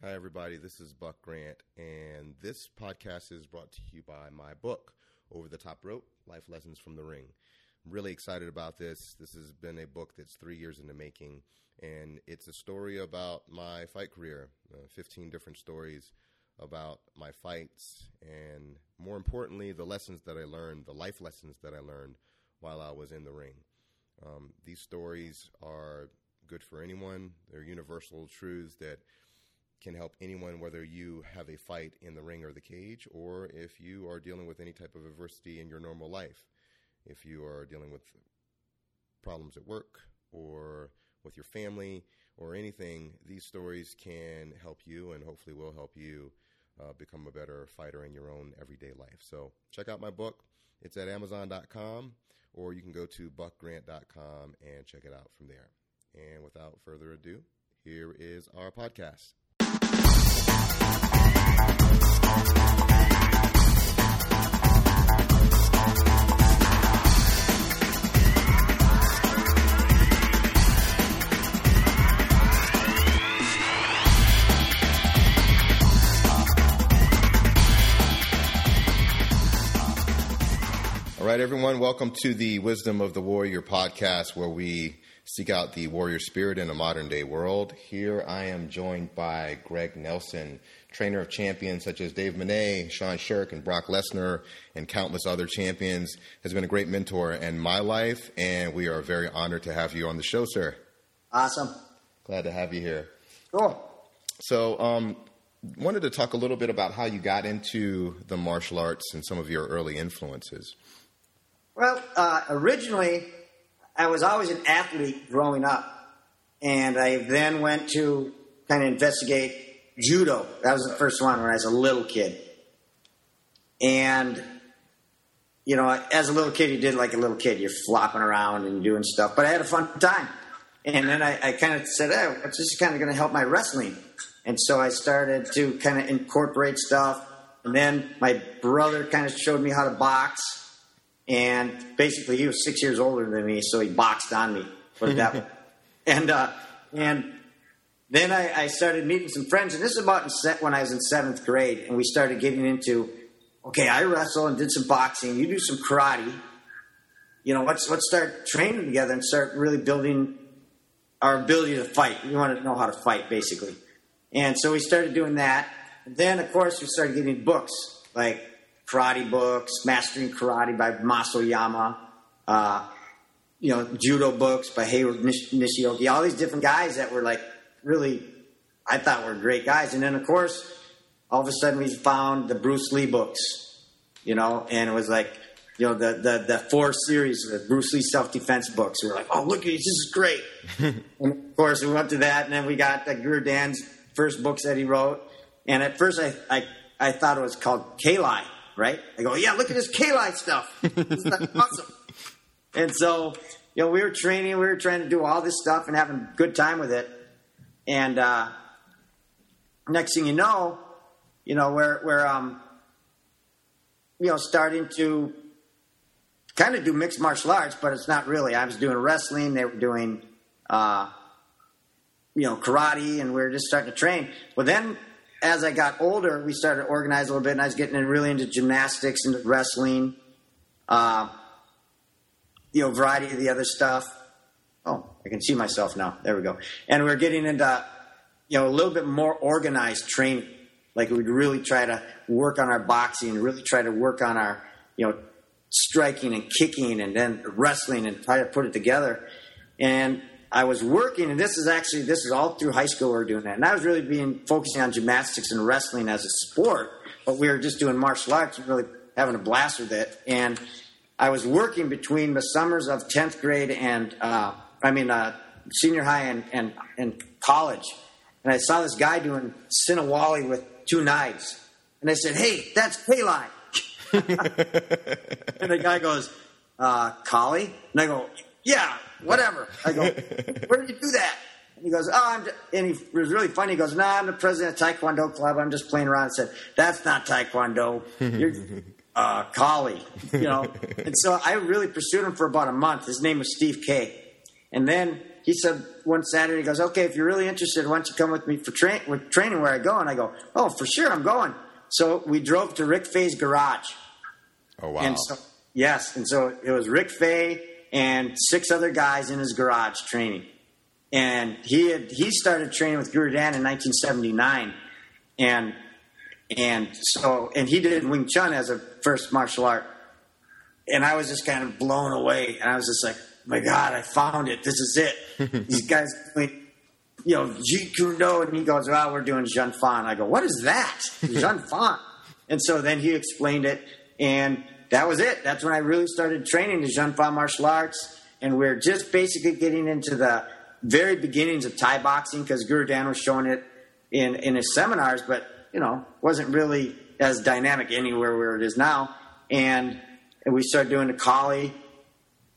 Hi, everybody. This is Buck Grant, and this podcast is brought to you by my book, Over the Top Rope Life Lessons from the Ring. I'm really excited about this. This has been a book that's three years in the making, and it's a story about my fight career uh, 15 different stories about my fights, and more importantly, the lessons that I learned, the life lessons that I learned while I was in the ring. Um, these stories are good for anyone, they're universal truths that can help anyone, whether you have a fight in the ring or the cage, or if you are dealing with any type of adversity in your normal life. If you are dealing with problems at work or with your family or anything, these stories can help you and hopefully will help you uh, become a better fighter in your own everyday life. So check out my book. It's at Amazon.com, or you can go to buckgrant.com and check it out from there. And without further ado, here is our podcast. All right, everyone, welcome to the Wisdom of the Warrior podcast, where we seek out the warrior spirit in a modern day world. Here I am joined by Greg Nelson, trainer of champions such as Dave Menne, Sean Sherk, and Brock Lesnar, and countless other champions. Has been a great mentor in my life, and we are very honored to have you on the show, sir. Awesome. Glad to have you here. Cool. So, um, wanted to talk a little bit about how you got into the martial arts and some of your early influences. Well, uh, originally, I was always an athlete growing up. And I then went to kind of investigate judo. That was the first one when I was a little kid. And, you know, as a little kid, you did like a little kid. You're flopping around and doing stuff. But I had a fun time. And then I, I kind of said, hey, this is kind of going to help my wrestling. And so I started to kind of incorporate stuff. And then my brother kind of showed me how to box. And basically, he was six years older than me, so he boxed on me. for that. And uh, and then I, I, started meeting some friends, and this is about when I was in seventh grade, and we started getting into, okay, I wrestle and did some boxing. You do some karate. You know, let's let's start training together and start really building our ability to fight. We want to know how to fight, basically. And so we started doing that. And then, of course, we started getting books like karate books, Mastering Karate by Mas uh, you know, judo books by Hayward Nishioka, all these different guys that were like really, I thought were great guys. And then, of course, all of a sudden we found the Bruce Lee books, you know, and it was like, you know, the, the, the four series, the Bruce Lee self defense books. We were like, oh, look at this, this is great. and of course, we went to that, and then we got the Guru Dan's first books that he wrote. And at first, I, I, I thought it was called Kali right? I go, yeah, look at this K-Light stuff. awesome. And so, you know, we were training, we were trying to do all this stuff and having a good time with it. And uh, next thing you know, you know, we're, we're um, you know, starting to kind of do mixed martial arts, but it's not really. I was doing wrestling, they were doing, uh, you know, karate, and we were just starting to train. Well, then as I got older, we started to organize a little bit, and I was getting really into gymnastics and wrestling, uh, you know, variety of the other stuff. Oh, I can see myself now. There we go. And we're getting into, you know, a little bit more organized training. Like we'd really try to work on our boxing, really try to work on our, you know, striking and kicking, and then wrestling, and try to put it together. And I was working, and this is actually this is all through high school we were doing that, and I was really being focusing on gymnastics and wrestling as a sport, but we were just doing martial arts, really having a blast with it. And I was working between the summers of tenth grade and uh, I mean uh, senior high and, and and college, and I saw this guy doing Sinawali with two knives, and I said, "Hey, that's Kali." and the guy goes, uh, "Kali," and I go, "Yeah." Whatever. I go, where did you do that? And he goes, oh, I'm and he was really funny. He goes, no, nah, I'm the president of Taekwondo Club. I'm just playing around. I said, that's not Taekwondo. You're uh, Kali, you know. and so I really pursued him for about a month. His name was Steve K. And then he said one Saturday, he goes, "Okay, if you're really interested, why don't you come with me for train with training where I go?" And I go, "Oh, for sure, I'm going." So we drove to Rick Faye's garage. Oh wow! And so yes, and so it was Rick Faye and six other guys in his garage training. And he had he started training with Guru Dan in 1979, and and so and he did Wing Chun as a first martial art, and I was just kind of blown away, and I was just like, my God, I found it. This is it. These guys, you know, Jeet Kune Do, and he goes, well, we're doing Jun Fan. I go, what is that? Jun Fan. And so then he explained it, and that was it. That's when I really started training the Jun Fan martial arts, and we're just basically getting into the very beginnings of Thai boxing because Guru Dan was showing it in in his seminars, but you know wasn't really as dynamic anywhere where it is now. And, and we started doing the Kali,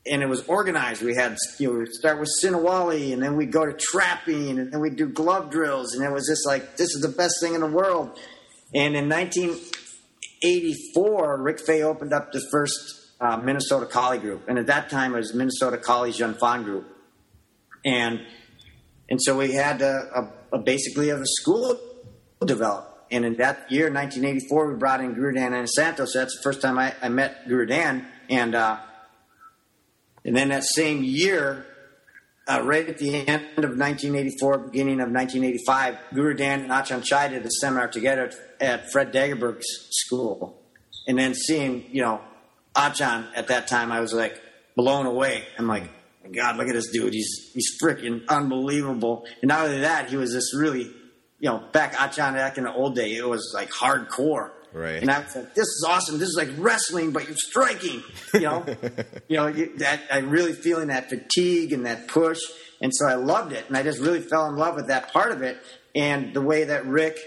and it was organized. We had you know we'd start with Sinawali, and then we'd go to trapping, and then we'd do glove drills, and it was just like this is the best thing in the world. And in 1984, Rick Faye opened up the first uh, Minnesota Kali group, and at that time it was Minnesota Kali Jun Fan group and and so we had a, a, a basically a school develop. And in that year, 1984, we brought in Guru Dan Inosanto. So that's the first time I, I met Guru Dan. And uh, and then that same year, uh, right at the end of 1984, beginning of 1985, Guru Dan and Achan Chai did a seminar together at Fred Degerberg's school. And then seeing, you know, Achan at that time, I was like blown away. I'm like, God, look at this dude. He's he's freaking unbelievable. And not only that, he was this really, you know, back Achan back in the old day, it was like hardcore. Right. And I was like, this is awesome. This is like wrestling, but you're striking. You know, you know you, that I'm really feeling that fatigue and that push, and so I loved it, and I just really fell in love with that part of it, and the way that Rick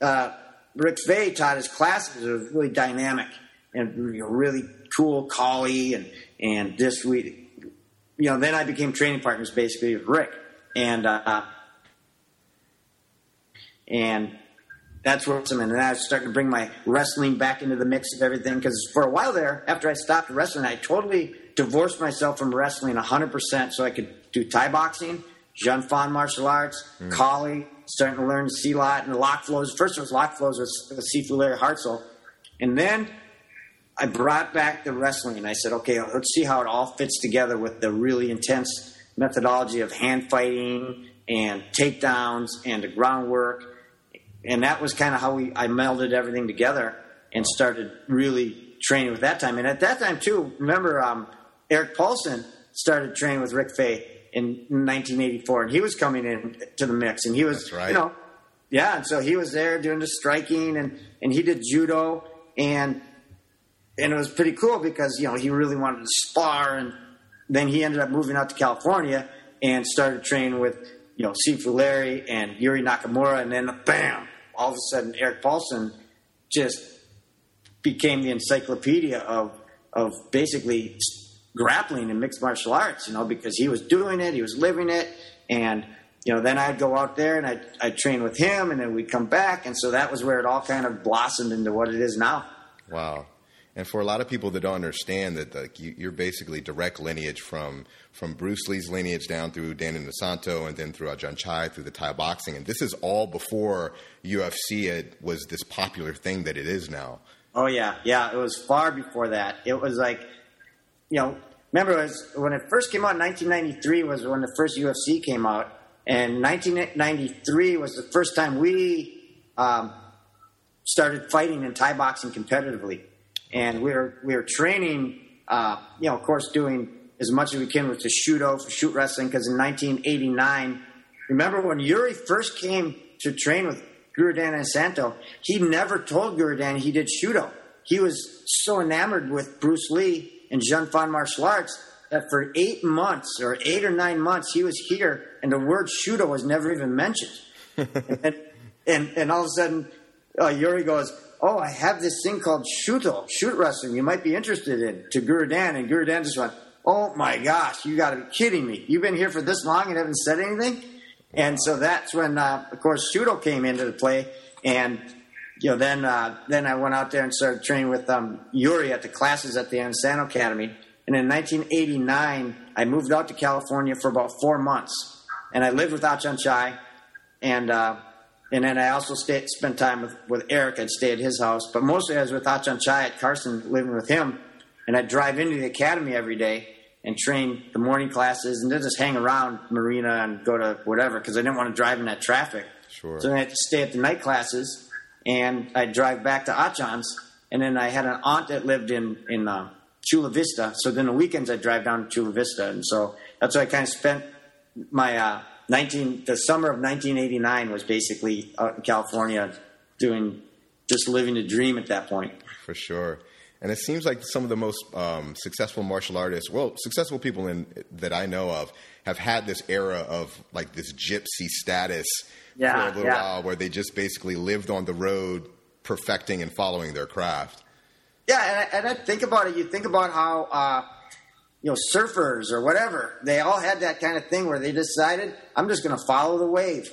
uh, Rick Faye taught his classes it was really dynamic and you know, really cool, Kali, and and this we you know, then I became training partners basically with Rick, and uh, and that's where some. And then I was starting to bring my wrestling back into the mix of everything because for a while there, after I stopped wrestling, I totally divorced myself from wrestling 100 percent so I could do Thai boxing, Jun Fan martial arts, mm. Kali, starting to learn silat and the lock flows. First was lock flows with, Sifu Larry Hartsell, and then I brought back the wrestling and I said, okay, let's see how it all fits together with the really intense methodology of hand fighting and takedowns and the groundwork. And that was kind of how we I melded everything together and started really training with that time. And at that time too, remember um, Eric Paulson started training with Rick Faye in 1984, and he was coming in to the mix, and he was, right. you know, yeah, and so he was there doing the striking, and and he did judo, and and it was pretty cool because you know he really wanted to spar, and then he ended up moving out to California and started training with you know Sifu Larry and Yuri Nakamura, and then bam, all of a sudden Eric Paulson just became the encyclopedia of of basically grappling and mixed martial arts, you know, because he was doing it, he was living it, and you know, then I'd go out there and I'd, I'd train with him, and then we'd come back, and so that was where it all kind of blossomed into what it is now. Wow. And for a lot of people that don't understand that, like you, are basically direct lineage from from Bruce Lee's lineage down through Dan Inosanto and then through Ajahn Chai through the Thai boxing, and this is all before UFC it was this popular thing that it is now. Oh yeah, yeah, it was far before that. It was like, you know, remember it was, when it first came out in 1993 was when the first UFC came out, and 1993 was the first time we um, started fighting in Thai boxing competitively and we are we are training. Uh, you know, of course, doing as much as we can with the shooto for shoot wrestling. Because in 1989, remember when Yuri first came to train with Guru Dan Inosanto, he never told Guru Dan he did shooto. He was so enamored with Bruce Lee and Jun Fan martial arts that for eight months or eight or nine months he was here, and the word shooto was never even mentioned. and, and, and all of a sudden, uh, Yuri goes, oh, I have this thing called shooto, shoot wrestling. You might be interested in to Guru Dan. And Guru Dan just went, oh my gosh, you got to be kidding me. You've been here for this long and haven't said anything? And so that's when, uh, of course, Shooto came into the play. And, you know, then uh, then I went out there and started training with um, Yuri at the classes at the Inosanto Academy. And in 1989, I moved out to California for about four months, and I lived with Achan Chai, and uh, and then I also stayed, spent time with, with Eric. I'd stay at his house, but mostly I was with Achan Chai at Carson, living with him, and I'd drive into the academy every day and train the morning classes, and then just hang around Marina and go to whatever because I didn't want to drive in that traffic. Sure. So I had to stay at the night classes, and I'd drive back to Achan's, and then I had an aunt that lived in in uh, Chula Vista. So then the weekends I'd drive down to Chula Vista, and so that's why I kind of spent my uh, 19 the summer of 1989 was basically out in California doing just living the dream at that point. For sure. And it seems like some of the most um, successful martial artists, well, successful people in that I know of, have had this era of like this gypsy status Yeah, for a little yeah. while, where they just basically lived on the road, perfecting and following their craft. Yeah, and I, and I think about it. You think about how uh, you know surfers or whatever. They all had that kind of thing where they decided, "I'm just going to follow the wave.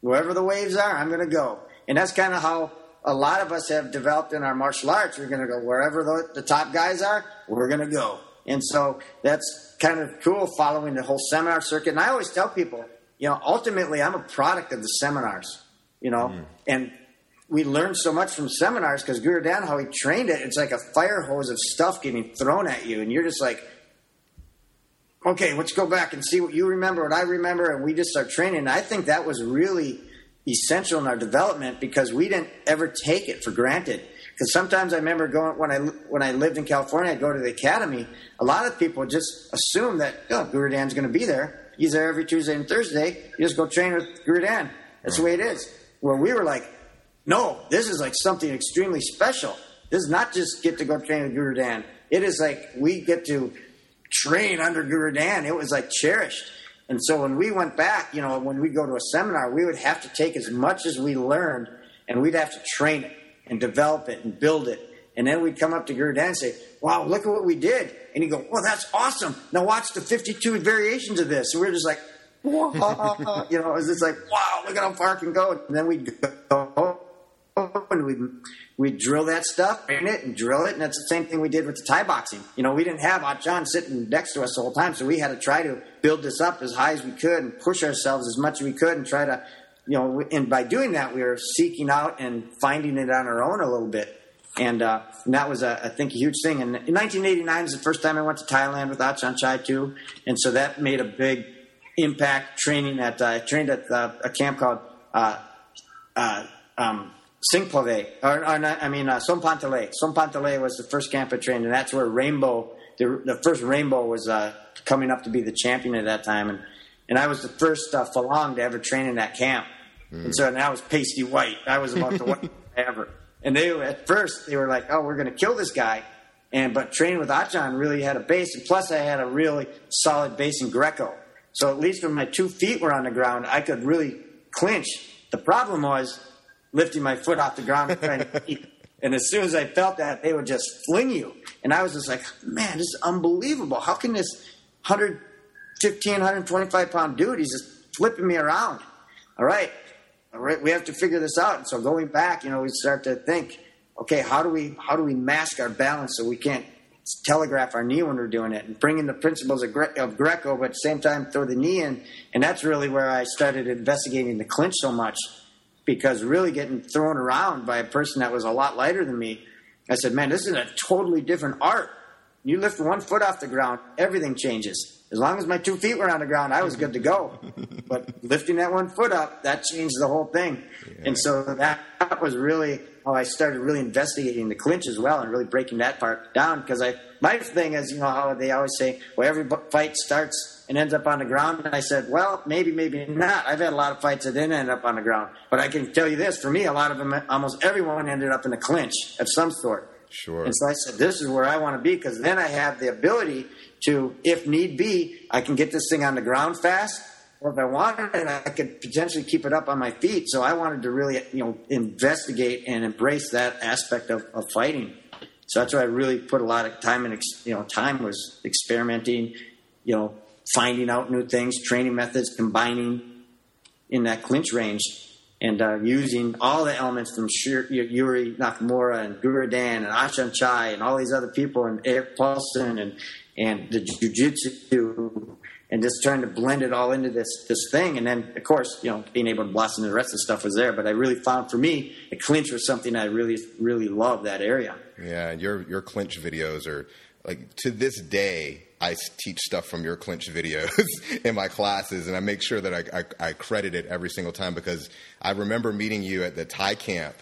Wherever the waves are, I'm going to go." And that's kind of how a lot of us have developed in our martial arts. We're going to go wherever the, the top guys are. We're going to go. And so that's kind of cool following the whole seminar circuit. And I always tell people, you know, ultimately, I'm a product of the seminars. You know, mm-hmm. and we learned so much from seminars because Guru Dan, how he trained it, it's like a fire hose of stuff getting thrown at you, and you're just like, okay, let's go back and see what you remember, what I remember, and we just start training. And I think that was really essential in our development because we didn't ever take it for granted. Because sometimes I remember going when I when I lived in California, I'd go to the academy. A lot of people just assume that oh, Guru Dan's going to be there. He's there every Tuesday and Thursday. You just go train with Guru Dan. That's the way it is. Where we were like, no, this is like something extremely special. This is not just get to go train with Guru Dan. It is like we get to train under Guru Dan. It was like cherished. And so when we went back, you know, when we go to a seminar, we would have to take as much as we learned and we'd have to train it and develop it and build it. And then we'd come up to Guru Dan and say, wow, look at what we did. And he'd go, well, that's awesome. Now watch the 52 variations of this. And we are just like, you know, it's just like, wow, look at how far it can go. And then we'd go, and we'd, we'd drill that stuff, train it, and drill it. And that's the same thing we did with the Thai boxing. You know, we didn't have Achan sitting next to us the whole time, so we had to try to build this up as high as we could and push ourselves as much as we could and try to, you know, and by doing that, we were seeking out and finding it on our own a little bit. And, uh, and that was, a, I think, a huge thing. And in 1989 was the first time I went to Thailand with Achan Chai too, and so that made a big impact. Training at uh, I trained at uh, a camp called uh, uh, um, Singplave, or, or not, I mean uh, Sompantale. Sompantale was the first camp I trained, and that's where Rainbow, the, the first Rainbow, was uh, coming up to be the champion at that time, and and I was the first uh, Falang to ever train in that camp, and so and I was pasty white. I was about the white ever, and they at first they were like, "Oh, we're going to kill this guy." And but training with Achan really had a base, and plus I had a really solid base in Greco. So at least when my two feet were on the ground, I could really clinch. The problem was lifting my foot off the ground and trying to eat. And as soon as I felt that, they would just fling you. And I was just like, man, this is unbelievable. How can this 115, 125 pound dude, he's just flipping me around. All right. We have to figure this out. And so going back, you know, we start to think, okay, how do we how do we mask our balance so we can't telegraph our knee when we're doing it and bring in the principles of, Gre- of Greco, but at the same time throw the knee in. And that's really where I started investigating the clinch so much because really getting thrown around by a person that was a lot lighter than me, I said, man, this is a totally different art. You lift one foot off the ground, everything changes. As long as my two feet were on the ground, I was good to go. but lifting that one foot up, that changed the whole thing. And so that, that was really how I started really investigating the clinch as well and really breaking that part down. Because I, my thing is, you know, how they always say, well, every fight starts and ends up on the ground. And I said, well, maybe, maybe not. I've had a lot of fights that didn't end up on the ground. But I can tell you this: for me, a lot of them, almost everyone, ended up in a clinch of some sort. Sure. And so I said, this is where I want to be because then I have the ability to, if need be, I can get this thing on the ground fast. Or if I wanted it, I could potentially keep it up on my feet. So I wanted to really, you know, investigate and embrace that aspect of, of fighting. So that's why I really put a lot of time and you know time was experimenting, you know, finding out new things, training methods, combining in that clinch range, and uh, using all the elements from Shir- Yuri Nakamura and Guru Dan and Achan Chai and all these other people and Eric Paulson and and the jujitsu and just trying to blend it all into this this thing. And then, of course, you know, being able to blossom the rest of the stuff was there. But I really found for me, a clinch was something I really really love that area. Yeah, your your clinch videos are like to this day. I teach stuff from your clinch videos in my classes, and I make sure that I, I, I credit it every single time because I remember meeting you at the Thai camp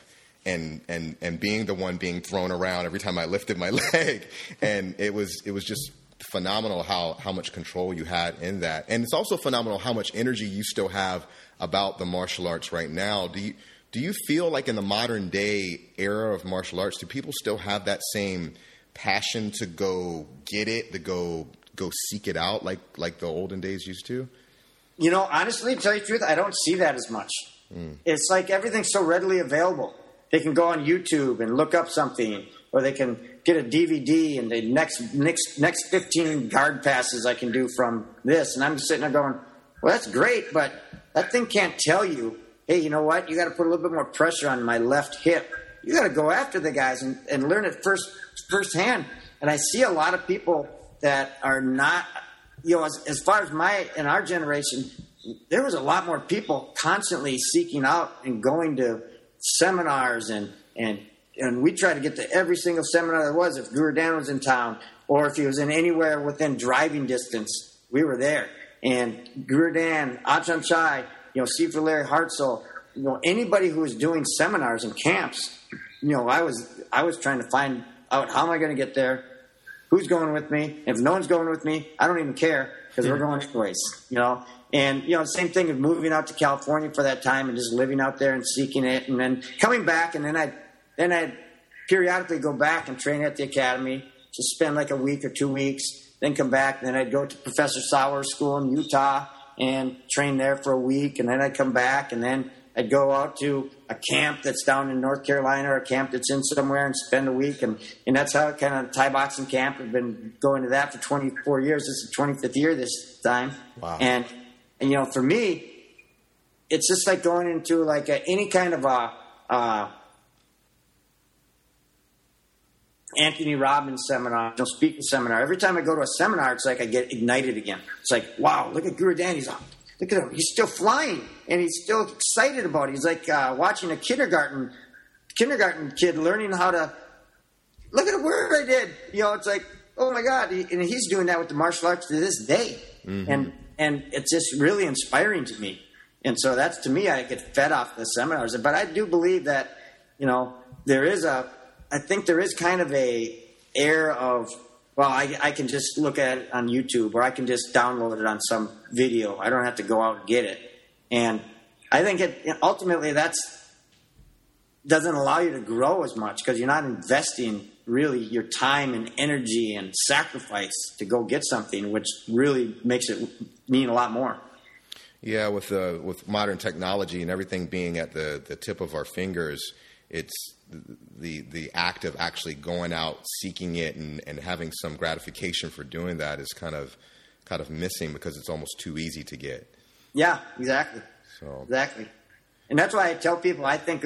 and and and being the one being thrown around every time I lifted my leg, and it was it was just phenomenal how how much control you had in that, and it's also phenomenal how much energy you still have about the martial arts right now. Do you do you feel like in the modern day era of martial arts, do people still have that same passion to go get it, to go go seek it out like like the olden days used to? You know, honestly, to tell you the truth, I don't see that as much. Mm. It's like everything's so readily available. They can go on YouTube and look up something, or they can get a DVD and the next next next 15 guard passes I can do from this. And I'm sitting there going, well, that's great, but that thing can't tell you, hey, you know what? You got to put a little bit more pressure on my left hip. You got to go after the guys and, and learn it first firsthand. And I see a lot of people that are not, you know, as, as far as my in our generation, there was a lot more people constantly seeking out and going to seminars and and and we tried to get to every single seminar there was. If Guru Dan was in town, or if he was in anywhere within driving distance, we were there. And Guru Dan, Chai, you know, Sifu Larry Hartsell, you know, anybody who was doing seminars and camps, you know, I was I was trying to find out how am I going to get there, who's going with me. If no one's going with me, I don't even care because we're going anyways, you know. And you know, same thing of moving out to California for that time and just living out there and seeking it, and then coming back, and then I then I'd periodically go back and train at the academy, to spend like a week or two weeks, then come back. Then I'd go to Professor Sauer's school in Utah and train there for a week, and then I'd come back, and then I'd go out to a camp that's down in North Carolina or a camp that's in somewhere and spend a week. And, and that's how kind of Thai boxing camp. I've been going to that for 24 years. This is the 25th year this time. Wow. And, and, you know, for me, it's just like going into like a, any kind of a, uh, Anthony Robbins seminar, speaking seminar. Every time I go to a seminar, it's like I get ignited again. It's like, wow, look at Guru Dan. He's look at him. He's still flying and he's still excited about it. He's like uh, watching a kindergarten kindergarten kid learning how to look at a word I did. You know, it's like, oh my God. And he's doing that with the martial arts to this day. Mm-hmm. And and it's just really inspiring to me. And so that's to me, I get fed off the seminars. But I do believe that, you know, there is a I think there is kind of a air of well, I, I, can just look at it on YouTube or I can just download it on some video. I don't have to go out and get it. And I think it ultimately that's doesn't allow you to grow as much because you're not investing really your time and energy and sacrifice to go get something, which really makes it mean a lot more. Yeah, with uh, with modern technology and everything being at the, the tip of our fingers, it's the the act of actually going out seeking it and, and having some gratification for doing that is kind of kind of missing because it's almost too easy to get. Yeah, exactly. So exactly, and that's why I tell people I think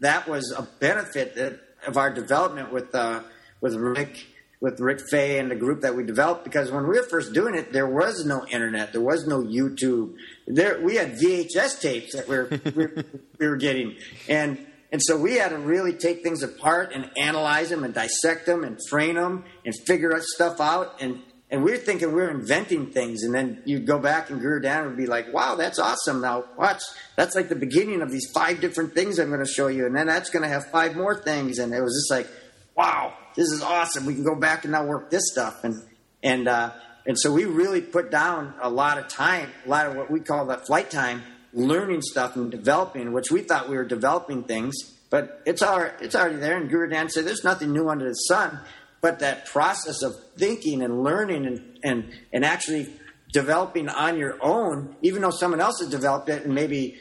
that was a benefit of our development with uh, with Rick with Rick Faye and the group that we developed because when we were first doing it, there was no internet, there was no YouTube. There we had VHS tapes that we were, we, we were getting, and and so we had to really take things apart and analyze them and dissect them and frame them and figure stuff out. And, and we are thinking we are inventing things. And then you'd go back and Guru Dan and be like, wow, that's awesome. Now watch. That's like the beginning of these five different things I'm going to show you. And then that's going to have five more things. And it was just like, wow, this is awesome. We can go back and now work this stuff. And, and, uh, and so we really put down a lot of time, a lot of what we call that flight time learning stuff and developing, which we thought we were developing things, but it's already, it's already there. And Guru Dan said, there's nothing new under the sun. But that process of thinking and learning and, and, and actually developing on your own, even though someone else has developed it and maybe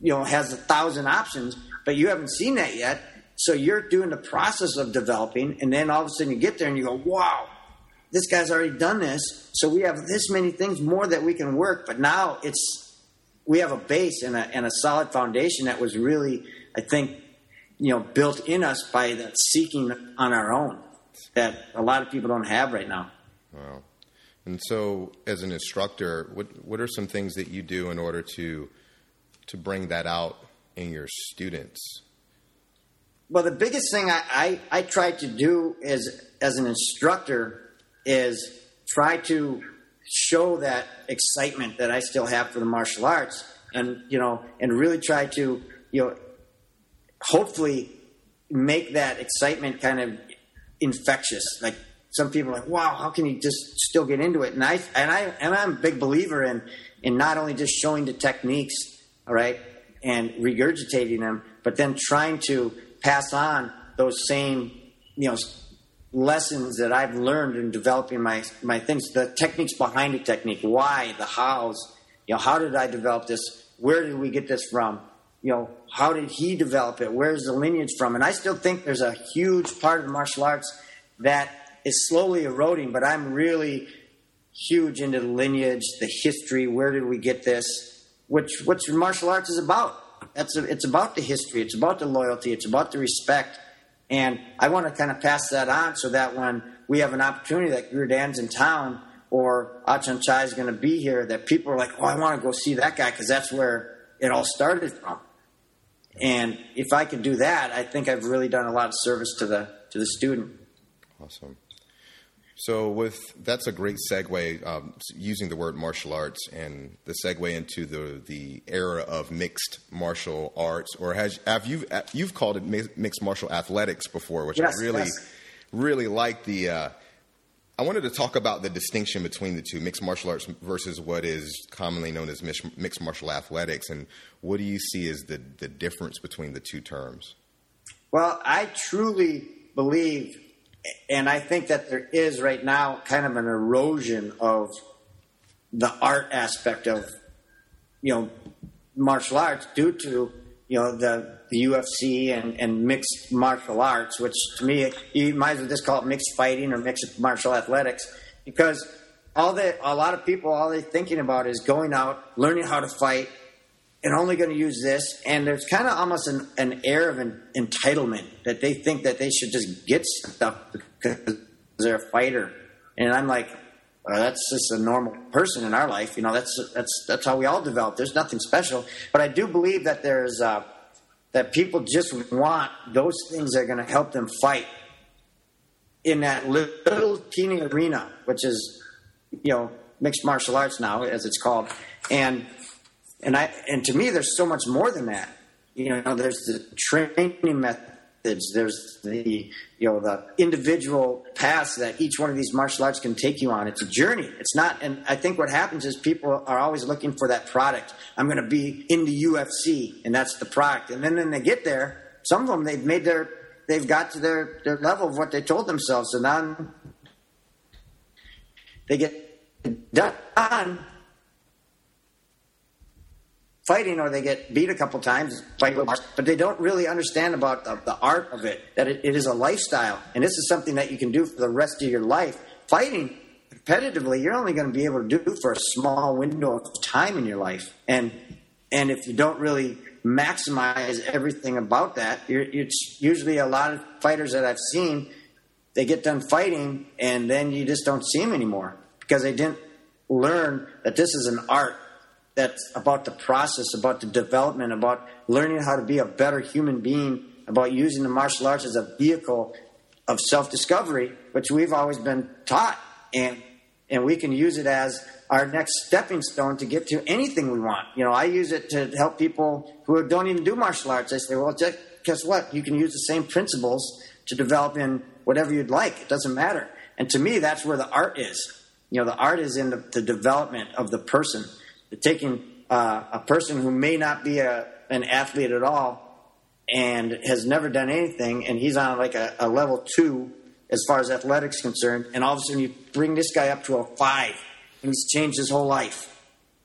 you know has a thousand options, but you haven't seen that yet. So you're doing the process of developing, and then all of a sudden you get there and you go, "Wow, this guy's already done this." So we have this many things more that we can work. But now it's we have a base and a, and a solid foundation that was really, I think, you know, built in us by that seeking on our own that a lot of people don't have right now. Wow. And so, as an instructor, what what are some things that you do in order to to bring that out in your students? Well, the biggest thing I, I, I try to do is as an instructor is try to show that excitement that I still have for the martial arts, and you know, and really try to you know, hopefully make that excitement kind of infectious. Like some people are like, wow, how can you just still get into it? And I and I and I'm a big believer in in not only just showing the techniques, all right, and regurgitating them, but then trying to pass on those same you know lessons that I've learned in developing my my things, the techniques behind the technique, why, the hows, you know, how did I develop this? Where did we get this from? You know, how did he develop it? Where's the lineage from? And I still think there's a huge part of the martial arts that is slowly eroding, but I'm really huge into the lineage, the history, where did we get this? Which which martial arts is about. That's a, it's about the history, it's about the loyalty, it's about the respect and I want to kind of pass that on so that when we have an opportunity that Guru Dan's in town or ah Achan Chai is going to be here, that people are like, oh, I want to go see that guy because that's where it all started from. And if I could do that, I think I've really done a lot of service to the to the student. Awesome. So, with that's a great segue um, using the word martial arts and the segue into the the era of mixed martial arts, or has have you you've called it mixed martial athletics before, which yes, I really yes. really like. The uh, I wanted to talk about the distinction between the two mixed martial arts versus what is commonly known as mixed martial athletics, and what do you see as the the difference between the two terms? Well, I truly believe and I think that there is right now kind of an erosion of the art aspect of you know martial arts due to you know the, the UFC and, and mixed martial arts, which to me you might as well just call it mixed fighting or mixed martial athletics. Because all that a lot of people all they're thinking about is going out, learning how to fight, and only going to use this. And there's kind of almost an, an air of an entitlement that they think that they should just get stuff because they're a fighter. And I'm like, well, that's just a normal person in our life. You know, that's that's that's how we all develop. There's nothing special. But I do believe that there's uh, that people just want those things that are going to help them fight in that little teeny arena, which is you know mixed martial arts now, as it's called, and and I and to me, there's so much more than that. You know, there's the training methods. There's the you know the individual paths that each one of these martial arts can take you on. It's a journey. It's not. And I think what happens is people are always looking for that product. I'm going to be in the UFC, and that's the product. And then when they get there, some of them they've made their they've got to their their level of what they told themselves. So now they get done fighting or they get beat a couple times, but they don't really understand about the, the art of it, that it, it is a lifestyle. And this is something that you can do for the rest of your life. Fighting competitively, you're only going to be able to do for a small window of time in your life. And, and if you don't really maximize everything about that, it's usually a lot of fighters that I've seen, they get done fighting and then you just don't see them anymore because they didn't learn that this is an art that's about the process, about the development, about learning how to be a better human being, about using the martial arts as a vehicle of self discovery, which we've always been taught. And, and we can use it as our next stepping stone to get to anything we want. You know, I use it to help people who don't even do martial arts. I say, well, guess what? You can use the same principles to develop in whatever you'd like. It doesn't matter. And to me, that's where the art is. You know, the art is in the, the development of the person taking uh, a person who may not be a, an athlete at all and has never done anything, and he's on like a, a level two as far as athletics concerned, and all of a sudden you bring this guy up to a five, and he's changed his whole life.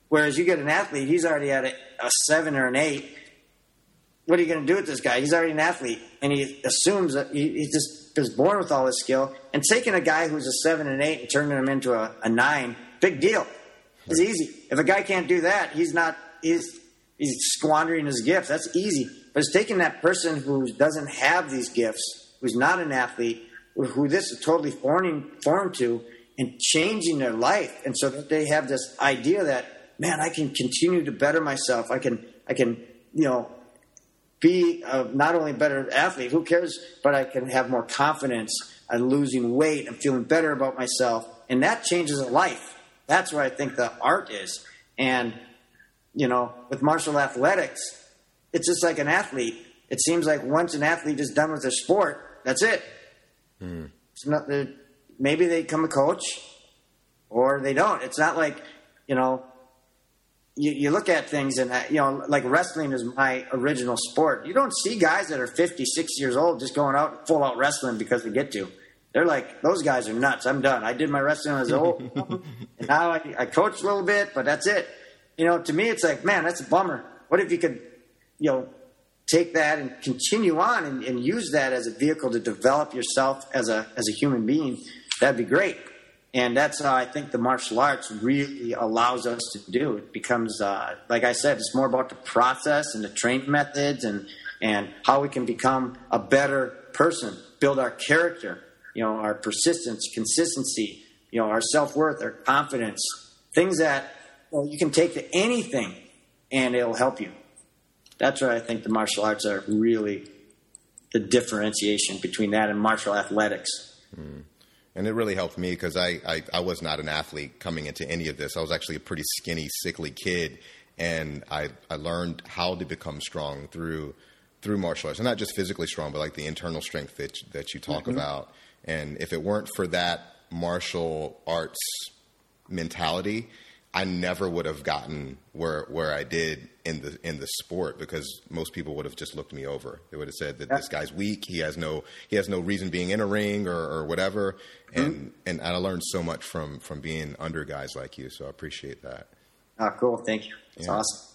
Whereas you get an athlete, he's already at a, a seven or an eight. What are you going to do with this guy? He's already an athlete, and he assumes that he, he just is born with all this skill. And taking a guy who's a seven and eight and turning him into a, a nine, big deal. It's easy. If a guy can't do that, he's not he's he's squandering his gifts. That's easy. But it's taking that person who doesn't have these gifts, who's not an athlete, who this is totally foreign foreign to, and changing their life. And so that they have this idea that, man, I can continue to better myself. I can, I can, you know, be a, not only a better athlete, who cares, but I can have more confidence. I'm losing weight. I'm feeling better about myself. And that changes a life. That's where I think the art is. And, you know, with martial athletics, it's just like an athlete. It seems like once an athlete is done with their sport, that's it. Mm. It's not, maybe they become a coach or they don't. It's not like, you know, you, you look at things and, uh, you know, like wrestling is my original sport. You don't see guys that are 50, 60 years old just going out full out wrestling because they get to. They're like, those guys are nuts. I'm done. I did my wrestling as old. and now I, I coach a little bit, but that's it. You know, to me, it's like, man, that's a bummer. What if you could, you know, take that and continue on and, and use that as a vehicle to develop yourself as a, as a human being? That'd be great. And that's how I think the martial arts really allows us to do. It becomes, uh, like I said, it's more about the process and the training methods and, and how we can become a better person, build our character, you know, our persistence, consistency, you know, our self worth, our confidence, things that well, you can take to anything and it'll help you. That's where I think the martial arts are really the differentiation between that and martial athletics. Mm. And it really helped me because I, I, I, was not an athlete coming into any of this. I was actually a pretty skinny, sickly kid. And I, I learned how to become strong through through martial arts. And not just physically strong, but like the internal strength that, that you talk mm-hmm. about. And if it weren't for that martial arts mentality, I never would have gotten where where I did in the in the sport because most people would have just looked me over. They would have said that yeah. this guy's weak. He has no he has no reason being in a ring or, or whatever. Mm-hmm. And and I learned so much from from being under guys like you. So I appreciate that. Oh, cool. Thank you. It's yeah. awesome.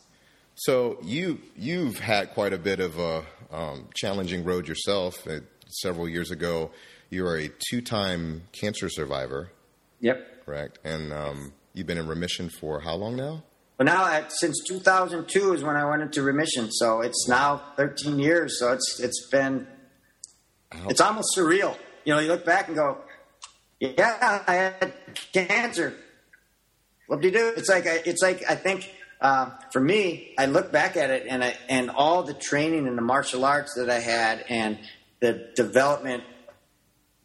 So you you've had quite a bit of a um, challenging road yourself. Uh, several years ago, you are a two time cancer survivor. Yep. Correct. And um, You've been in remission for how long now? Well, now since 2002 is when I went into remission. So it's now 13 years. So it's it's been it's almost surreal. You know, you look back and go, "Yeah, I had cancer." What do you do? It's like it's like I think uh, for me, I look back at it and I, and all the training in the martial arts that I had and the development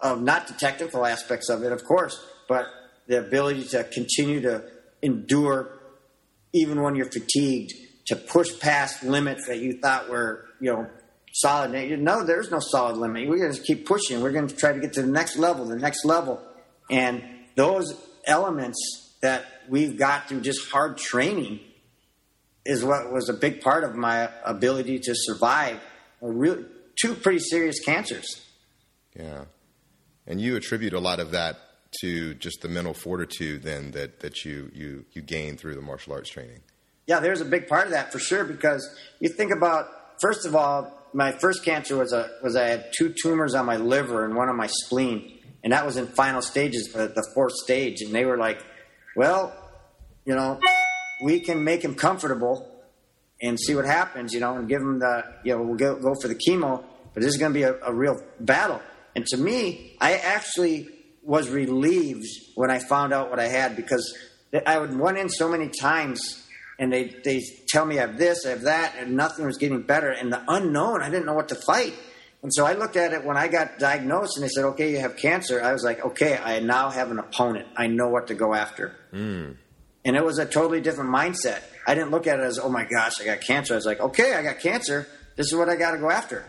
of not the technical aspects of it, of course, but the ability to continue to endure even when you're fatigued, to push past limits that you thought were, you know, solid. No, there's no solid limit. We're going to keep pushing. We're going to try to get to the next level, the next level. And those elements that we've got through just hard training is what was a big part of my ability to survive a real, two pretty serious cancers. Yeah. And you attribute a lot of that to just the mental fortitude then that, that you, you, you gain through the martial arts training? Yeah, there's a big part of that for sure because you think about, first of all, my first cancer was, a, was I had two tumors on my liver and one on my spleen. And that was in final stages, the, the fourth stage. And they were like, well, you know, we can make him comfortable and see what happens, you know, and give him the, you know, we'll go, go for the chemo, but this is going to be a, a real battle. And to me, I actually was relieved when I found out what I had because I would run in so many times and they they tell me I have this, I have that, and nothing was getting better. And the unknown, I didn't know what to fight. And so I looked at it when I got diagnosed and they said, okay, you have cancer. I was like, okay, I now have an opponent. I know what to go after. Mm. And it was a totally different mindset. I didn't look at it as, oh my gosh, I got cancer. I was like, okay, I got cancer. This is what I got to go after.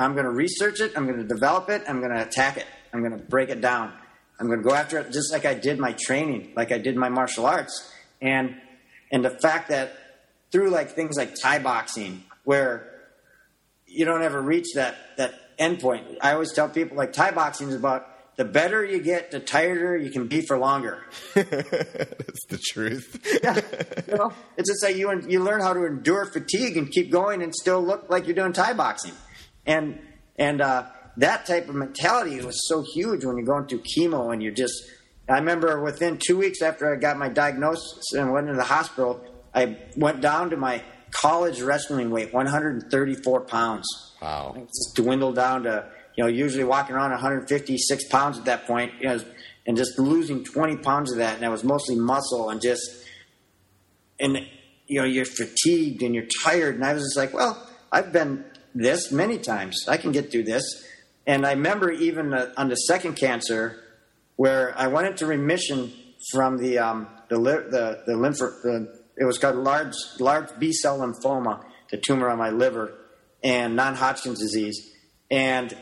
I'm going to research it. I'm going to develop it. I'm going to attack it. I'm going to break it down. I'm going to go after it just like I did my training, like I did my martial arts. And, and the fact that through like things like Thai boxing, where you don't ever reach that, that end point. I always tell people like Thai boxing is about the better you get, the tighter you can be for longer. That's the truth. yeah, you know, it's just like you you learn how to endure fatigue and keep going and still look like you're doing Thai boxing, and and uh, that type of mentality was so huge when you're going through chemo and you're just. I remember within two weeks after I got my diagnosis and went into the hospital, I went down to my college wrestling weight, 134 pounds. Wow. It just dwindled down to, you know, usually walking around 156 pounds at that point. You know, and just losing 20 pounds of that. And that was mostly muscle and just, and you know, you're fatigued and you're tired. And I was just like, well, I've been this many times. I can get through this. And I remember even uh, on the second cancer, where I went into remission from the um, the the the lymph the, it was called large large B cell lymphoma, the tumor on my liver, and non Hodgkin's disease, and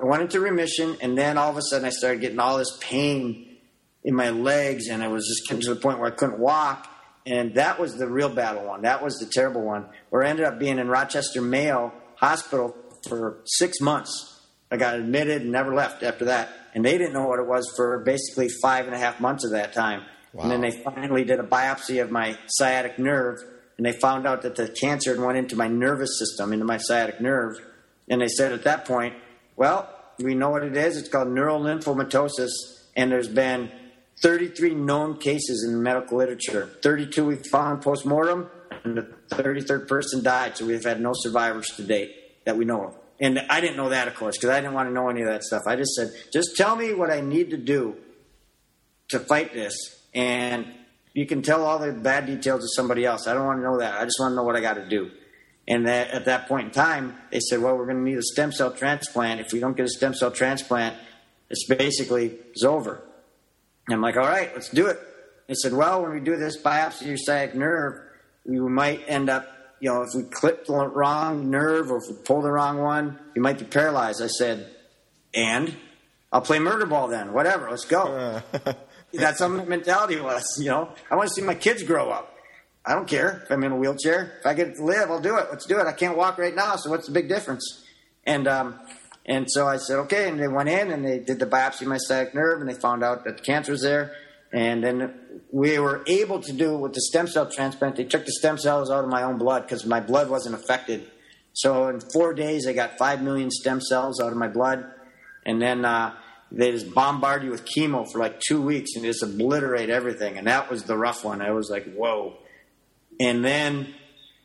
I went into remission, and then all of a sudden I started getting all this pain in my legs, and I was just getting to the point where I couldn't walk. And that was the real battle one. That was the terrible one, where I ended up being in Rochester Mayo Hospital for six months. I got admitted and never left after that. And they didn't know what it was for basically five and a half months of that time. Wow. And then they finally did a biopsy of my sciatic nerve, and they found out that the cancer had went into my nervous system, into my sciatic nerve. And they said at that point, well, we know what it is. It's called neurolymphomatosis, and there's been 33 known cases in the medical literature. 32 we found postmortem, and the 33rd person died. So we've had no survivors to date that we know of. And I didn't know that, of course, because I didn't want to know any of that stuff. I just said, just tell me what I need to do to fight this. And you can tell all the bad details to somebody else. I don't want to know that. I just want to know what I got to do. And that, at that point in time, they said, well, we're going to need a stem cell transplant. If we don't get a stem cell transplant, it's basically it's over. And I'm like, all right, let's do it. They said, well, when we do this biopsy of your sciatic nerve, we might end up, you know, if we clip the wrong nerve or if we pull the wrong one, you might be paralyzed. I said, and I'll play murder ball then. Whatever, let's go. That's how my mentality was. You know, I want to see my kids grow up. I don't care if I'm in a wheelchair. If I get to live, I'll do it. Let's do it. I can't walk right now, so what's the big difference? And um, and so I said, okay. And they went in and they did the biopsy of my sciatic nerve, and they found out that the cancer was there. And then we were able to do it with the stem cell transplant. They took the stem cells out of my own blood because my blood wasn't affected. So in four days, they got five million stem cells out of my blood, and then uh, they just bombard you with chemo for like two weeks and just obliterate everything. And that was the rough one. I was like, whoa. And then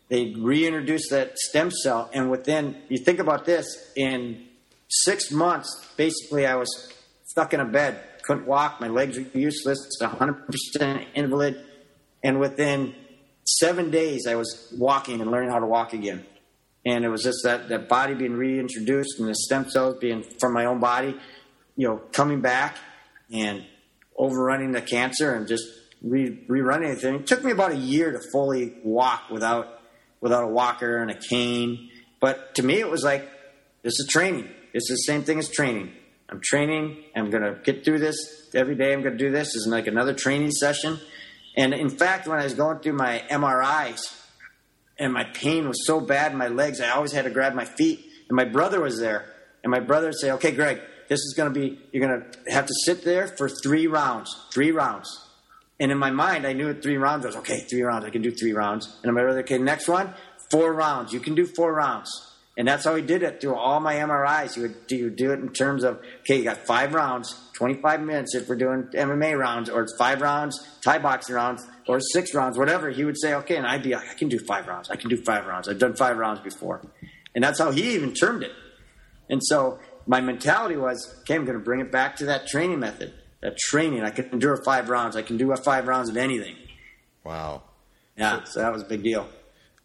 they reintroduced that stem cell. And within, you think about this, in six months, basically, I was stuck in a bed, couldn't walk, my legs were useless, 100% invalid. And within seven days, I was walking and learning how to walk again. And it was just that, that body being reintroduced and the stem cells being from my own body, you know, coming back and overrunning the cancer and just re- rerun anything. It took me about a year to fully walk without without a walker and a cane. But to me, it was like this is training. It's the same thing as training. I'm training. I'm going to get through this every day. I'm going to do this. This is like another training session. And in fact, when I was going through my MRIs and my pain was so bad in my legs, I always had to grab my feet. And my brother was there. And my brother would say, Okay, Greg, this is going to be, you're going to have to sit there for three rounds. Three rounds. And in my mind, I knew at three rounds, I was okay, three rounds, I can do three rounds. And my brother, okay, next one, four rounds. You can do four rounds. And that's how he did it through all my MRIs. He would do, do it in terms of, okay, you got five rounds, 25 minutes if we're doing MMA rounds, or it's five rounds, Thai boxing rounds, or six rounds, whatever. He would say, okay, and I'd be like, I can do five rounds. I can do five rounds. I've done five rounds before. And that's how he even termed it. And so my mentality was, okay, I'm going to bring it back to that training method that training. I can endure five rounds. I can do five rounds of anything. Wow. Yeah, so that was a big deal.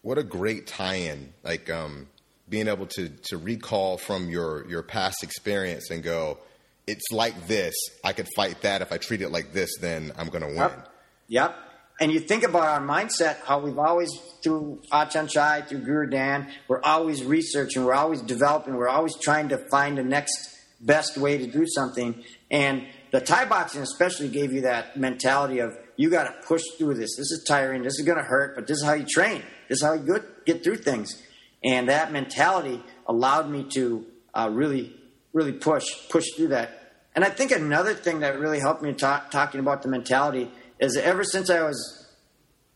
What a great tie-in! Like um, being able to to recall from your your past experience and go, it's like this. I could fight that if I treat it like this. Then I'm going to win. Yep. yep. And you think about our mindset, how we've always through ah Achan Chai, through Guru Dan, we're always researching, we're always developing, we're always trying to find the next best way to do something. And the Thai boxing especially gave you that mentality of you got to push through this. This is tiring. This is going to hurt, but this is how you train. This is how you get through things. And that mentality allowed me to uh, really, really push, push through that. And I think another thing that really helped me talk, talking about the mentality is ever since I was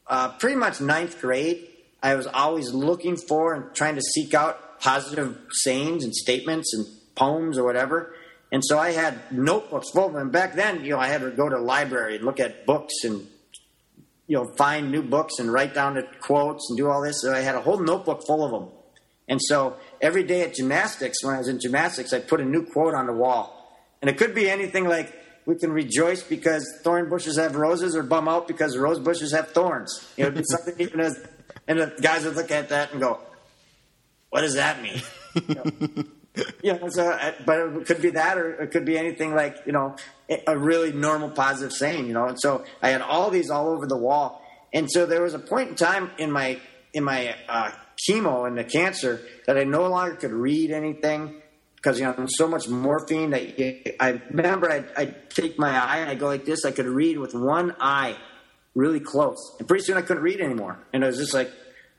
uh, pretty much ninth grade, I was always looking for and trying to seek out positive sayings and statements and poems or whatever. And so I had notebooks full of them. Back then, you know, I had to go to the library and look at books and, you know, find new books and write down the quotes and do all this. So I had a whole notebook full of them. And so every day at gymnastics, when I was in gymnastics, I put a new quote on the wall. And it could be anything like, we can rejoice because thorn bushes have roses, or bum out because rose bushes have thorns. You know, something even as, and the guys would look at that and go, "What does that mean?" You know, know, so, uh, but it could be that, or it could be anything like you know a really normal positive saying. You know, and so I had all these all over the wall, and so there was a point in time in my in my uh, chemo and the cancer that I no longer could read anything because you know so much morphine that I remember I'd, I'd take my eye and I'd go like this. I could read with one eye really close, and pretty soon I couldn't read anymore, and I was just like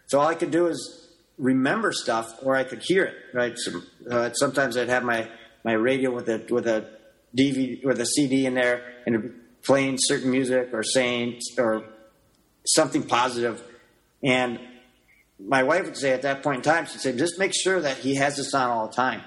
so all I could do is remember stuff or I could hear it. Right. So, uh, sometimes I'd have my my radio with a with a DVD with a CD in there and playing certain music or saying or something positive, and my wife would say at that point in time, she'd say, just make sure that he has this on all the time.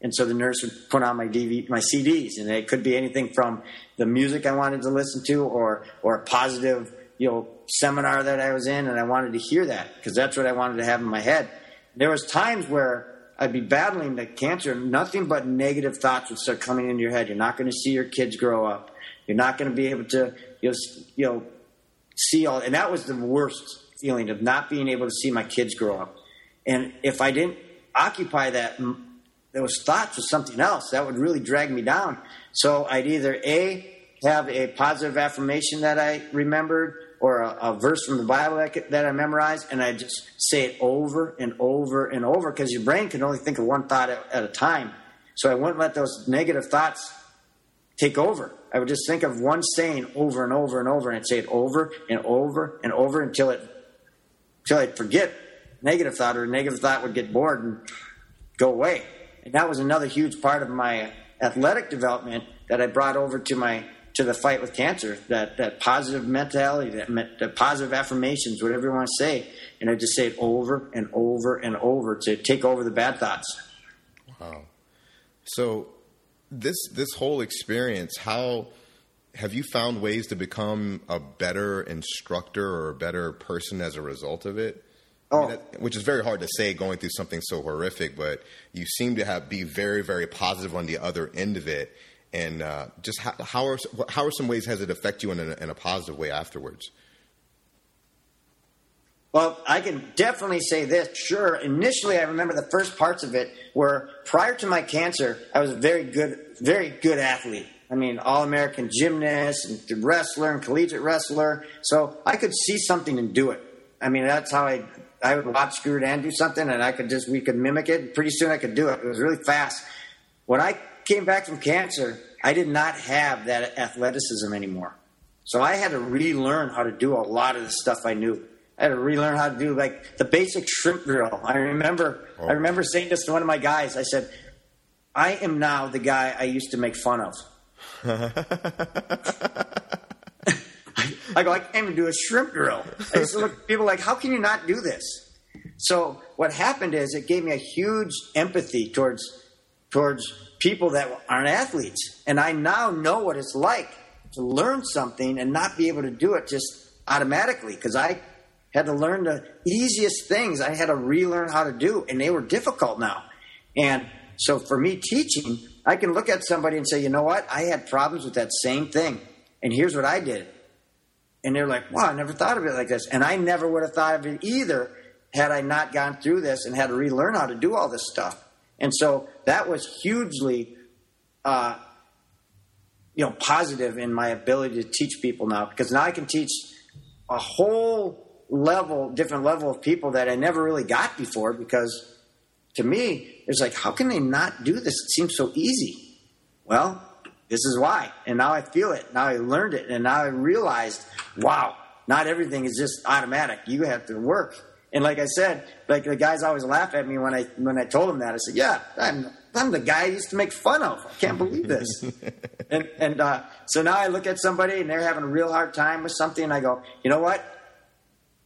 And so the nurse would put on my DVD, my CDs, and it could be anything from the music I wanted to listen to, or or a positive, you know, seminar that I was in, and I wanted to hear that because that's what I wanted to have in my head. There was times where I'd be battling the cancer, nothing but negative thoughts would start coming into your head. You're not going to see your kids grow up. You're not going to be able to, you know, you know, see all, and that was the worst feeling of not being able to see my kids grow up. And if I didn't occupy that those thoughts with something else, that would really drag me down. So I'd either a have a positive affirmation that I remembered, or a, a verse from the Bible that, that I memorized, and I just say it over and over and over because your brain can only think of one thought at, at a time. So I wouldn't let those negative thoughts take over. I would just think of one saying over and over and over, and I'd say it over and over and over until it until I'd forget negative thought, or negative thought would get bored and go away. And that was another huge part of my athletic development that I brought over to my to the fight with cancer. That that positive mentality, that, that positive affirmations, whatever you want to say, and I just say it over and over and over to take over the bad thoughts. Wow. So this this whole experience, how have you found ways to become a better instructor or a better person as a result of it? Oh. I mean, that, which is very hard to say going through something so horrific, but you seem to have be very, very positive on the other end of it. And uh, just how, how, are how are some ways has it affect you in a, in a positive way afterwards? Well, I can definitely say this. Sure, initially I remember the first parts of it were prior to my cancer, I was a very good, very good athlete. I mean, all American gymnast and wrestler and collegiate wrestler. So I could see something and do it. I mean, that's how I I would watch Guru Dan do something, and I could just we could mimic it. Pretty soon, I could do it. It was really fast. When I came back from cancer, I did not have that athleticism anymore. So I had to relearn how to do a lot of the stuff I knew. I had to relearn how to do like the basic shrimp drill. I remember oh. I remember saying this to one of my guys. I said, "I am now the guy I used to make fun of." I go, I can't even do a shrimp drill. I used people like, how can you not do this? So what happened is it gave me a huge empathy towards towards people that aren't athletes, and I now know what it's like to learn something and not be able to do it just automatically because I had to learn the easiest things. I had to relearn how to do, and they were difficult now. And so for me, teaching I can look at somebody and say, you know what? I had problems with that same thing. And here's what I did. And they're like, wow, I never thought of it like this. And I never would have thought of it either had I not gone through this and had to relearn how to do all this stuff. And so that was hugely, uh, you know, positive in my ability to teach people now because now I can teach a whole level, different level of people that I never really got before because to me, it's like, how can they not do this? It seems so easy. Well, this is why. And now I feel it. Now I learned it. And now I realized, wow, not everything is just automatic. You have to work. And like I said, like the guys always laugh at me when I when I told them that. I said, "Yeah, I'm I'm the guy I used to make fun of. I can't believe this." and and uh, so now I look at somebody and they're having a real hard time with something, and I go, "You know what?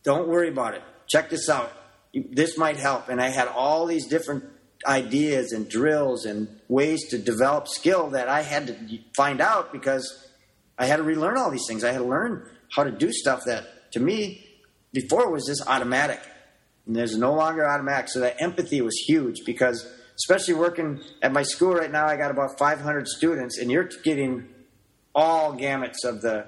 Don't worry about it. Check this out. This might help." And I had all these different ideas and drills and ways to develop skill that I had to find out because I had to relearn all these things. I had to learn how to do stuff that to me before was just automatic. And there's no longer automatic. So that empathy was huge because especially working at my school right now, I got about 500 students and you're getting all gamuts of the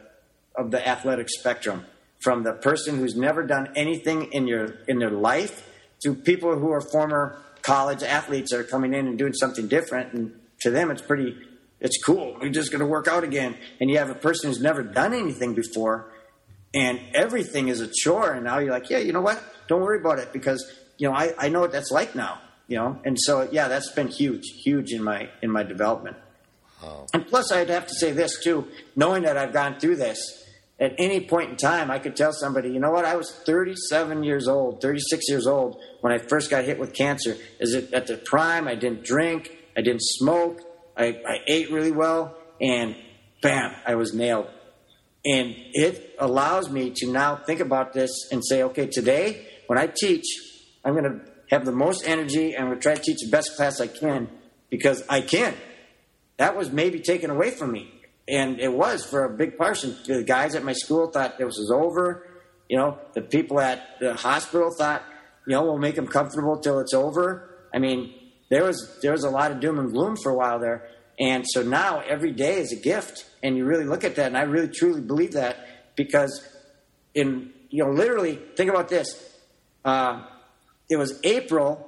of the athletic spectrum, from the person who's never done anything in your in their life to people who are former college athletes that are coming in and doing something different, and to them it's pretty it's cool. We're just going to work out again, and you have a person who's never done anything before, and everything is a chore, and now you're like, yeah, you know what? Don't worry about it because you know I, I know what that's like now you know? And so yeah that's been huge huge in my in my development. And plus i'd have to say this too knowing that i've gone through this at any point in time i could tell somebody you know what? I was 37 years old 36 years old when i first got hit with cancer. Is it at the prime? I didn't drink. I didn't smoke. I, I ate really well. And bam i was nailed. And it allows me to now think about this and say okay today when i teach i'm going to have the most energy and I'm going to try to teach the best class I can because I can. That was maybe taken away from me. And it was for a big portion. The guys at my school thought this was over. You know, the people at the hospital thought, you know, we'll make them comfortable till it's over. I mean, there was there was a lot of doom and gloom for a while there. And so now every day is a gift. And you really look at that, and I really truly believe that because in you know, literally think about this. Uh, it was April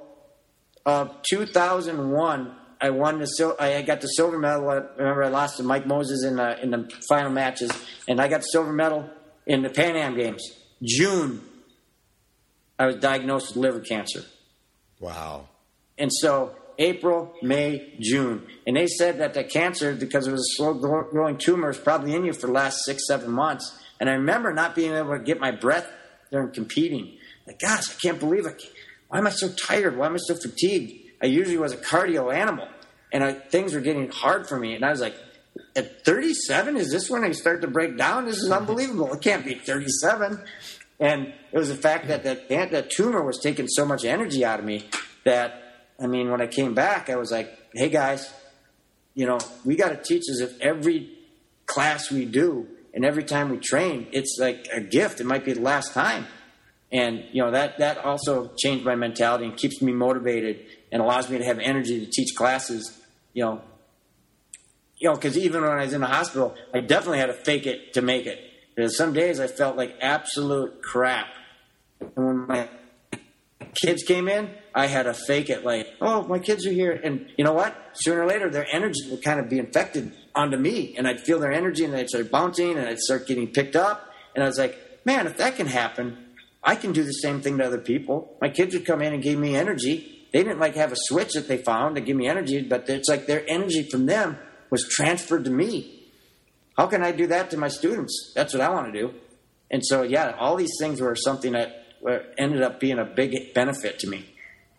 of 2001. I won the sil- I got the silver medal. I remember I lost to Mike Moses in the, in the final matches, and I got the silver medal in the Pan Am Games. June, I was diagnosed with liver cancer, Wow. and so April, May, June, and they said that the cancer, because it was a slow growing tumor, is probably in you for the last six, seven months. And I remember not being able to get my breath during competing. Like, gosh, I can't believe it. Why am I so tired? Why am I so fatigued? I usually was a cardio animal, and I, things were getting hard for me. And I was like, at 37, is this when I start to break down? This is unbelievable. It can't be 37. And it was the fact that that, that tumor was taking so much energy out of me that, I mean, when I came back, I was like, hey guys, you know, we got to teach as if every class we do and every time we train, it's like a gift. It might be the last time. And, you know, that, that also changed my mentality and keeps me motivated and allows me to have energy to teach classes, you know. You know, because even when I was in the hospital, I definitely had to fake it to make it. Because some days I felt like absolute crap. And when my kids came in, I had to fake it like, oh, my kids are here. And you know what? Sooner or later, their energy would kind of be infected onto me. And I'd feel their energy and they'd start bouncing and I'd start getting picked up. And I was like, man, if that can happen, I can do the same thing to other people. My kids would come in and give me energy. They didn't like have a switch that they found to give me energy, but it's like their energy from them was transferred to me. How can I do that to my students? That's what I want to do. And so, yeah, all these things were something that ended up being a big benefit to me.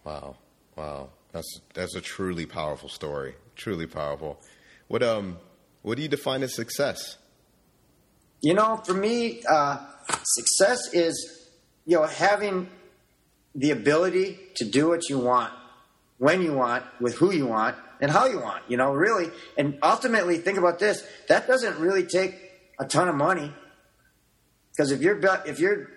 Wow. Wow. That's that's a truly powerful story. Truly powerful. What um what do you define as success? You know, for me, uh, success is, you know, having the ability to do what you want, when you want, with who you want, and how you want. You know, really, and ultimately, think about this: that doesn't really take a ton of money. Because if you're, if you're,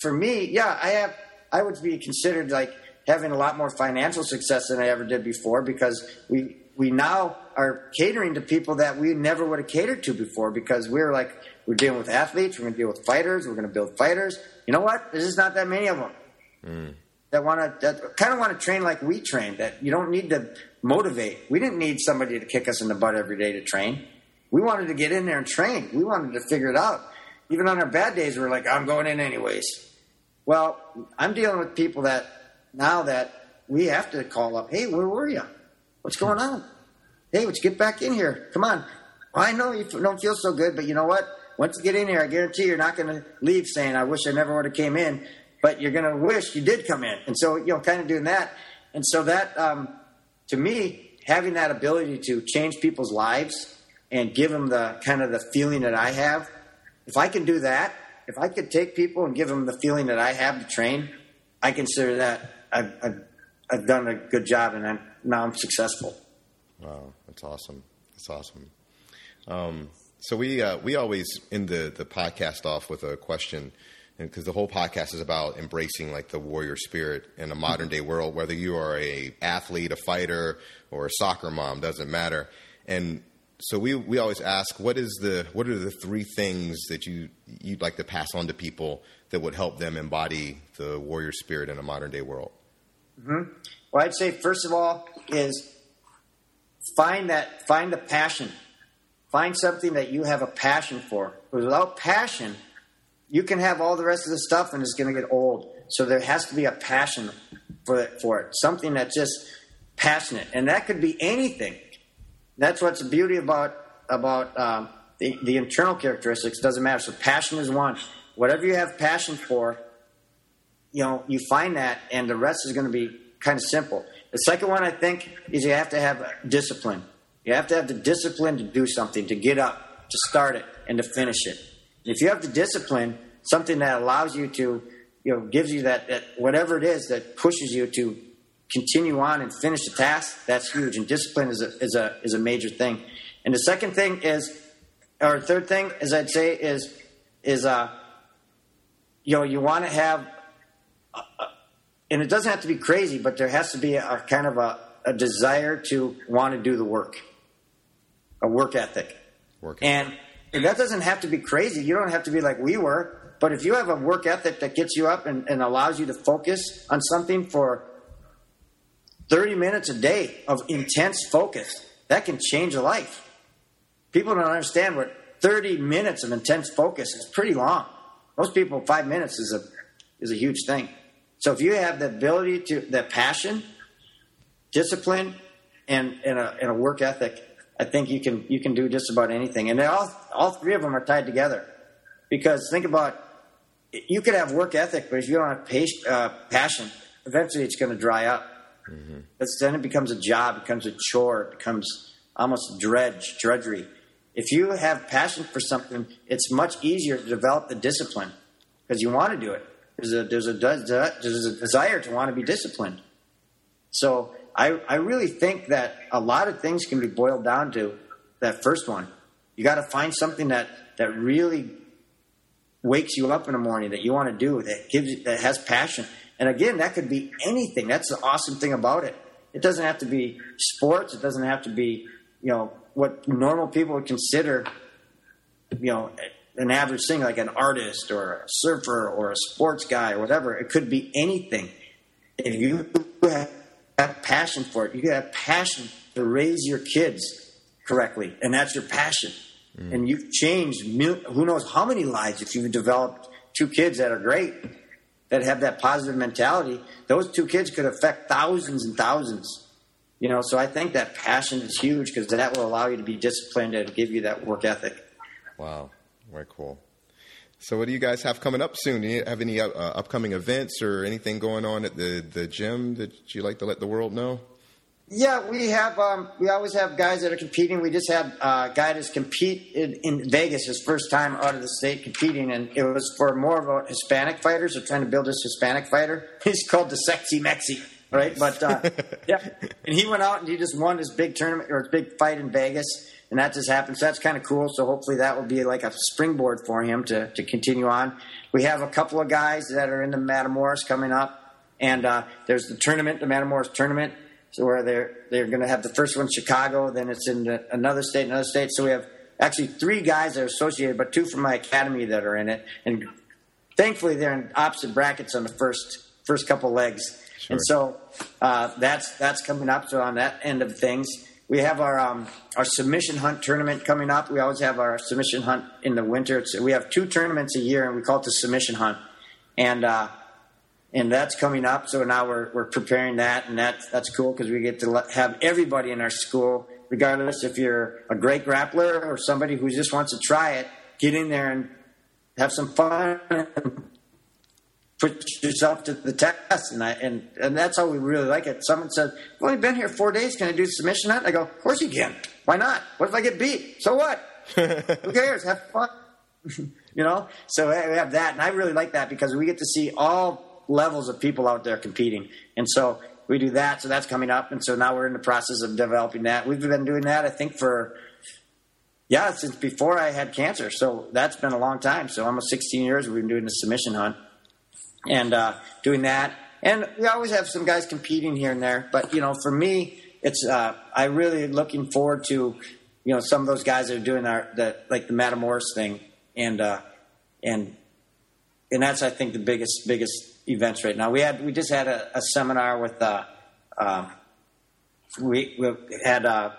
for me, yeah, I have, I would be considered like having a lot more financial success than I ever did before because we we now are catering to people that we never would have catered to before because we're like we're dealing with athletes, we're going to deal with fighters, we're going to build fighters. You know what? There's just not that many of them that want to kind of want to train like we train. That you don't need to motivate. We didn't need somebody to kick us in the butt every day to train. We wanted to get in there and train. We wanted to figure it out. Even on our bad days, we're like, I'm going in anyways. Well, I'm dealing with people that now that we have to call up. Hey, where were you? What's going on? Hey, let's get back in here. Come on. I know you don't feel so good, but you know what? Once you get in here, I guarantee you're not going to leave saying, "I wish I never would have came in," but you're going to wish you did come in. And so, you know, kind of doing that. And so that, um, to me, having that ability to change people's lives and give them the kind of the feeling that I have, if I can do that, if I could take people and give them the feeling that I have to train, I consider that I've, I've, I've done a good job and I'm, now I'm successful. Wow, that's awesome. That's awesome. Um, so we uh, we always end the the podcast off with a question, because the whole podcast is about embracing like the warrior spirit in a modern day world. Whether you are a athlete, a fighter, or a soccer mom, doesn't matter. And so we we always ask what is the what are the three things that you you'd like to pass on to people that would help them embody the warrior spirit in a modern day world. Mm-hmm. Well, I'd say first of all is find that find the passion. Find something that you have a passion for. Because without passion, you can have all the rest of the stuff and it's going to get old. So there has to be a passion for it, for it. Something that's just passionate, and that could be anything. That's what's the beauty about about um, the, the internal characteristics. Doesn't matter. So passion is one. Whatever you have passion for, you know, you find that, and the rest is going to be kind of simple. The second one, I think, is you have to have discipline. You have to have the discipline to do something, to get up, to start it, and to finish it. If you have the discipline, something that allows you to, you know, gives you that, that whatever it is that pushes you to continue on and finish the task, that's huge. And discipline is a, is a, is a major thing. And the second thing is, or third thing, as I'd say, is, is, uh, you know, you want to have, uh, uh, and it doesn't have to be crazy, but there has to be a, a kind of a, a desire to want to do the work, a work ethic. Work ethic. and, and that doesn't have to be crazy. You don't have to be like we were. But if you have a work ethic that gets you up and, and allows you to focus on something for 30 minutes a day of intense focus, that can change a life. People don't understand what 30 minutes of intense focus is pretty long. Most people, five minutes is a, is a huge thing. So if you have the ability to, that passion, discipline, and, and, a, and a work ethic, I think you can, you can do just about anything. And all, all three of them are tied together. Because think about, you could have work ethic, but if you don't have uh, passion, eventually it's going to dry up. Mm-hmm. then it becomes a job, it becomes a chore, it becomes almost dredge, drudgery. If you have passion for something, it's much easier to develop the discipline because you want to do it. There's a, there's a, there's a desire to want to be disciplined. So I, I really think that a lot of things can be boiled down to that first one. You got to find something that, that really wakes you up in the morning that you want to do that gives that has passion and again, that could be anything. That's the awesome thing about it. It doesn't have to be sports. It doesn't have to be, you know, what normal people would consider, you know, an average thing like an artist or a surfer or a sports guy or whatever. It could be anything. If you have passion for it, you have passion to raise your kids correctly, and that's your passion. Mm. And you've changed who knows how many lives if you've developed two kids that are great that have that positive mentality, those two kids could affect thousands and thousands. You know, so I think that passion is huge because that will allow you to be disciplined and give you that work ethic. Wow, very cool. So, what do you guys have coming up soon? Do you have any uh, upcoming events or anything going on at the, the gym that you like to let the world know? Yeah, we have. Um, we always have guys that are competing. We just had a guy that's compete in, in, Vegas, his first time out of the state competing, and it was for more of a Hispanic fighter. So trying to build this Hispanic fighter. He's called the Sexy Mexi, right? But uh, yeah, and he went out and he just won his big tournament or his big fight in Vegas, and that just happened. So that's kind of cool. So hopefully that will be like a springboard for him to to continue on. We have a couple of guys that are in the Matamoros coming up, and uh, there's the tournament, the Matamoros tournament so where they're they're going to have the first one Chicago, then it's in the, another state, another state. So we have actually three guys that are associated, but two from my academy that are in it, and thankfully they're in opposite brackets on the first first couple legs. Sure. And so uh, that's that's coming up. So on that end of things, we have our um, our submission hunt tournament coming up. We always have our submission hunt in the winter. It's, we have two tournaments a year, and we call it the submission hunt. And uh, and that's coming up. So now we're we're preparing that, and that's that's cool because we get to let, have everybody in our school, regardless if you're a great grappler or somebody who just wants to try it, get in there and have some fun. Put yourself to the test, and I, and and that's how we really like it. Someone said, "I've only been here four days. Can I do submission hunt?" I go, "Of course you can. Why not? What if I get beat? So what? Who cares? Have fun." you know, so we have that, and I really like that because we get to see all levels of people out there competing. And so we do that. So that's coming up. And so now we're in the process of developing that. We've been doing that, I think, for, yeah, since before I had cancer. So that's been a long time. So almost 16 years we've been doing the submission hunt and uh, doing that. And we always have some guys competing here and there. But, you know, for me, it's, uh, I really looking forward to you know, some of those guys that are doing our the like the Matamoros thing, and uh, and and that's I think the biggest biggest events right now. We had we just had a, a seminar with uh, uh, we we had uh,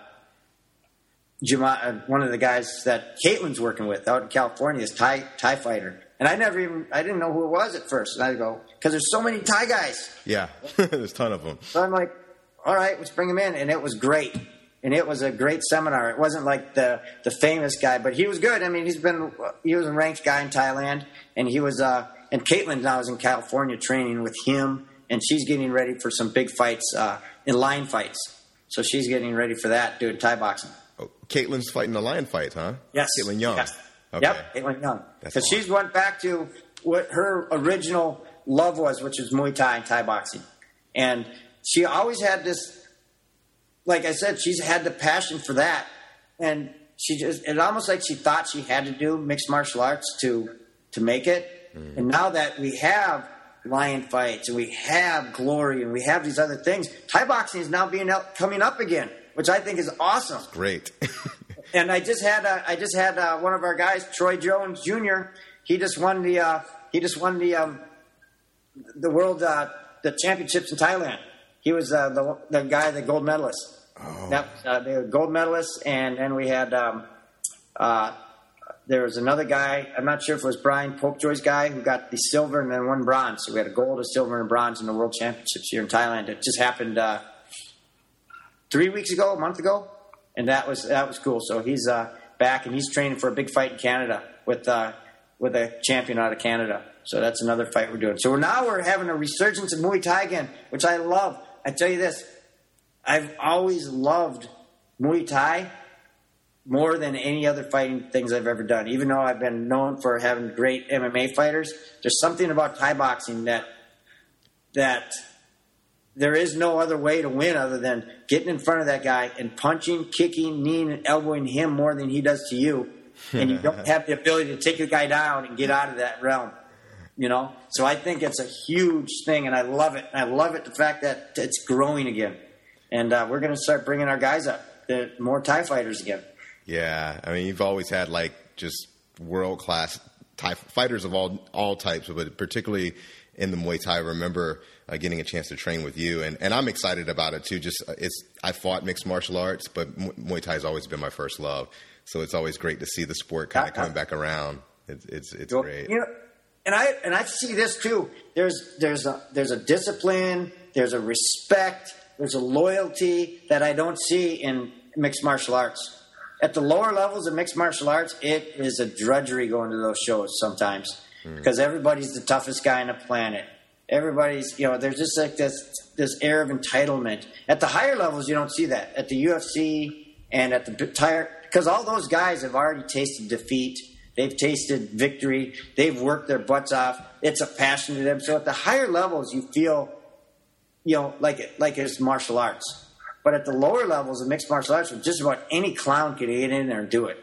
uh, one of the guys that Kaitlin's working with out in California is Thai fighter, and I never even I didn't know who it was at first, and I go because there's so many Thai guys. Yeah, there's a ton of them. So I'm like, all right, let's bring him in, and it was great. And it was a great seminar. It wasn't like the the famous guy, but he was good. I mean, he's been he was a ranked guy in Thailand, and he was uh and Kaitlin now is in California training with him, and she's getting ready for some big fights uh, in Lion fights. So she's getting ready for that, doing Thai boxing. Oh, Kaitlin's fighting the lion fight, huh? Yes, Kaitlin Young. Yes. Okay. Yep, Kaitlin Young. That's Because she's went back to what her original love was, which is Muay Thai and Thai boxing, and she always had this. Like I said, she's had the passion for that, and she just it almost like she thought she had to do mixed martial arts to to make it. Mm. And now that we have lion fights and we have glory and we have these other things, Thai boxing is now being out, coming up again, which I think is awesome. Great. And I just had uh, I just had uh, one of our guys, Troy Jones Jr. He just won the uh, he just won the um, the world uh, the championships in Thailand. He was uh, the the guy, the gold medalist. Oh. That uh, the gold medalist, and then we had um, uh, there was another guy. I'm not sure if it was Brian Popejoy's guy who got the silver and then won bronze. So we had a gold, a silver, and bronze in the world championships here in Thailand. It just happened uh, three weeks ago, a month ago, and that was that was cool. So he's uh, back and he's training for a big fight in Canada with uh, with a champion out of Canada. So that's another fight we're doing. So now we're having a resurgence of Muay Thai again, which I love. I tell you this, I've always loved Muay Thai more than any other fighting things I've ever done. Even though I've been known for having great MMA fighters, there's something about Thai boxing that that there is no other way to win other than getting in front of that guy and punching, kicking, kneeing, and elbowing him more than he does to you. And you don't have the ability to take the guy down and get out of that realm. You know? So I think it's a huge thing, and I love it. I love it, the fact that it's growing again. And uh, we're going to start bringing our guys up, the more Thai fighters again. Yeah, I mean, you've always had like just world class Thai fighters of all all types, but particularly in the Muay Thai. I remember uh, getting a chance to train with you, and, and I'm excited about it too. Just uh, it's I fought mixed martial arts, but Muay Thai has always been my first love. So it's always great to see the sport kind of coming back around. It's it's, it's Well, great. You know, and I and I see this too. There's there's a there's a discipline, there's a respect, there's a loyalty that I don't see in mixed martial arts. At the lower levels of mixed martial arts, it is a drudgery going to those shows sometimes because everybody's the toughest guy on the planet. Everybody's, you know, there's just like this this air of entitlement. At the higher levels, you don't see that. At the UFC and at the tire, because all those guys have already tasted defeat. They've tasted victory. They've worked their butts off. It's a passion to them. So at the higher levels, you feel, you know, like it, like it's martial arts. But at the lower levels of mixed martial arts, just about any clown can get in there and do it.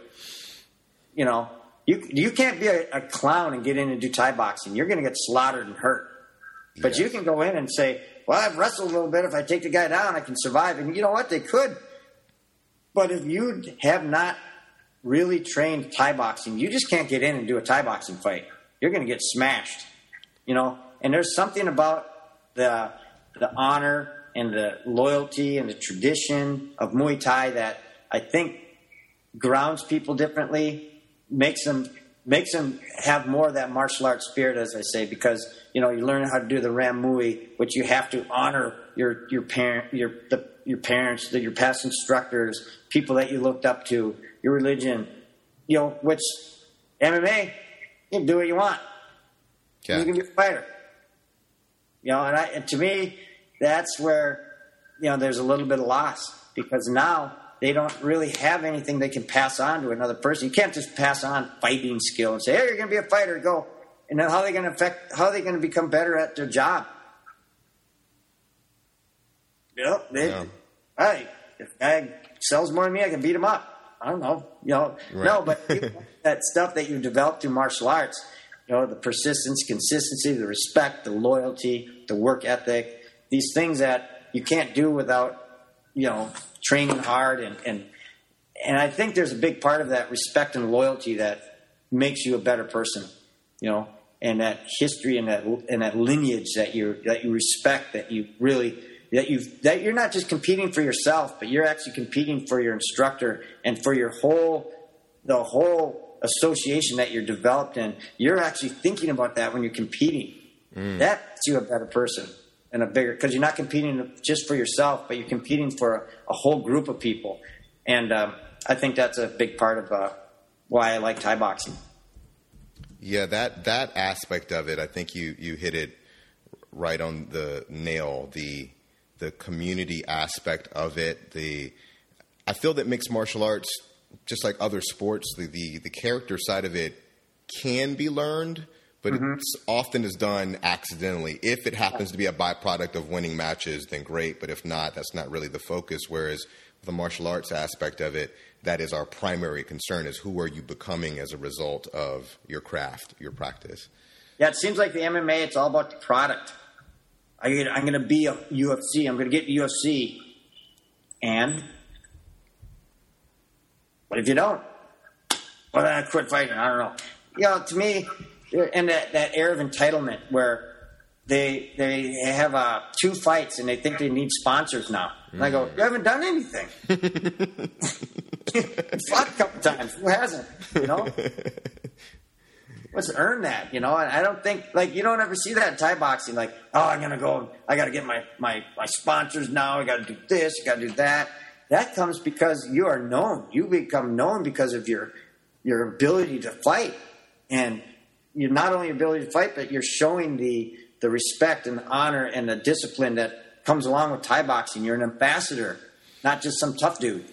You know, you you can't be a, a clown and get in and do Thai boxing. You're going to get slaughtered and hurt. But you can go in and say, "Well, I've wrestled a little bit. If I take the guy down, I can survive." And you know what? They could. But if you have not really trained Thai boxing, you just can't get in and do a Thai boxing fight. You're going to get smashed. You know, and there's something about the the honor and the loyalty and the tradition of Muay Thai that I think grounds people differently, makes them makes them have more of that martial arts spirit, as I say, because you know you learn how to do the Ram Muay, which you have to honor your your parent your the, your parents, the, your past instructors, people that you looked up to, your religion, you know, which MMA you can do what you want. Yeah. You can be a fighter. You know, and, I, and to me, that's where you know there's a little bit of loss because now they don't really have anything they can pass on to another person. You can't just pass on fighting skill and say, "Hey, you're going to be a fighter, go." And then how are they going to affect? How are they going to become better at their job? Yep. They, Yeah. Hey, if a guy sells more than me, I can beat him up. I don't know. You know, Right. no, but that stuff that you develop through martial arts, you know, the persistence, consistency, the respect, the loyalty, the work ethic, these things that you can't do without, you know, training hard and, and and I think there's a big part of that respect and loyalty that makes you a better person, you know, and that history and that and that lineage that you that you respect, that you really that you that you're not just competing for yourself, but you're actually competing for your instructor and for your whole the whole association that you're developed in. You're actually thinking about that when you're competing. Mm. That makes you a better person and a bigger because you're not competing just for yourself, but you're competing for a, a whole group of people. And um, I think that's a big part of uh, why I like Thai boxing. Yeah, that that aspect of it, I think you you hit it right on the nail. The the community aspect of it. The I feel that mixed martial arts, just like other sports, the the, the character side of it can be learned, but mm-hmm. it often is done accidentally. If it happens to be a byproduct of winning matches, then great. But if not, that's not really the focus. Whereas the martial arts aspect of it, that is our primary concern: is who are you becoming as a result of your craft, your practice. Yeah, it seems like the MMA, it's all about the product. I am going to be a UFC. I'm going to get UFC, and what if you don't? Well, then I quit fighting. I don't know. You know, to me, and that, that air of entitlement where they they have uh, two fights and they think they need sponsors now. And I go, you haven't done anything. fought a couple times. Who hasn't? You know. Let's earn that, you know. I don't think like you don't ever see that in Thai boxing. Like, oh, I'm gonna go. I got to get my my my sponsors now. I got to do this. I got to do that. That comes because you are known. You become known because of your your ability to fight and you're not only ability to fight, but you're showing the the respect and the honor and the discipline that comes along with Thai boxing. You're an ambassador, not just some tough dude.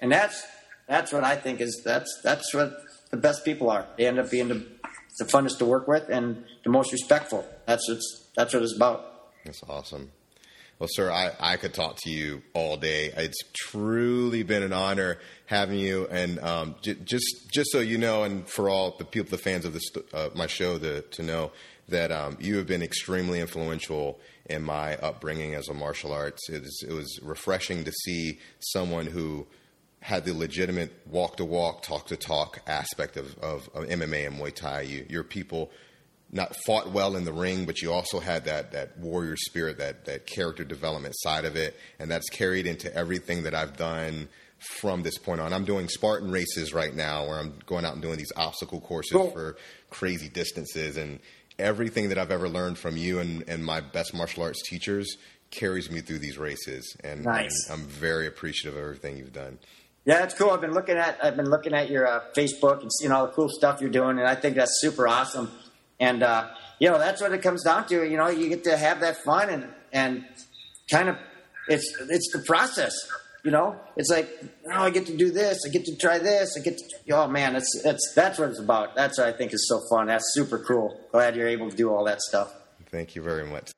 And that's that's what I think is that's that's what the best people are. They end up being the, the funnest to work with and the most respectful. That's what's that's what it's about. That's awesome. Well, sir, I, I could talk to you all day. It's truly been an honor having you, and um, j- just just so you know, and for all the people, the fans of this uh, my show, to to know that um, you have been extremely influential in my upbringing as a martial arts. It was refreshing to see someone who had the legitimate walk to walk, talk to talk aspect of, of, of MMA and Muay Thai. You, your people not fought well in the ring, but you also had that that warrior spirit, that that character development side of it, and that's carried into everything that I've done from this point on. I'm doing Spartan races right now, where I'm going out and doing these obstacle courses cool. for crazy distances, and everything that I've ever learned from you and, and my best martial arts teachers carries me through these races, and nice. I'm, I'm, very appreciative of everything you've done. Yeah, that's cool. I've been looking at I've been looking at your uh, Facebook and seeing all the cool stuff you're doing, and I think that's super awesome. And uh, you know, that's what it comes down to. You know, you get to have that fun and and kind of it's it's the process. You know, it's like, oh, I get to do this, I get to try this, I get to. Oh man, that's that's that's what it's about. That's what I think is so fun. That's super cool. Glad you're able to do all that stuff. Thank you very much.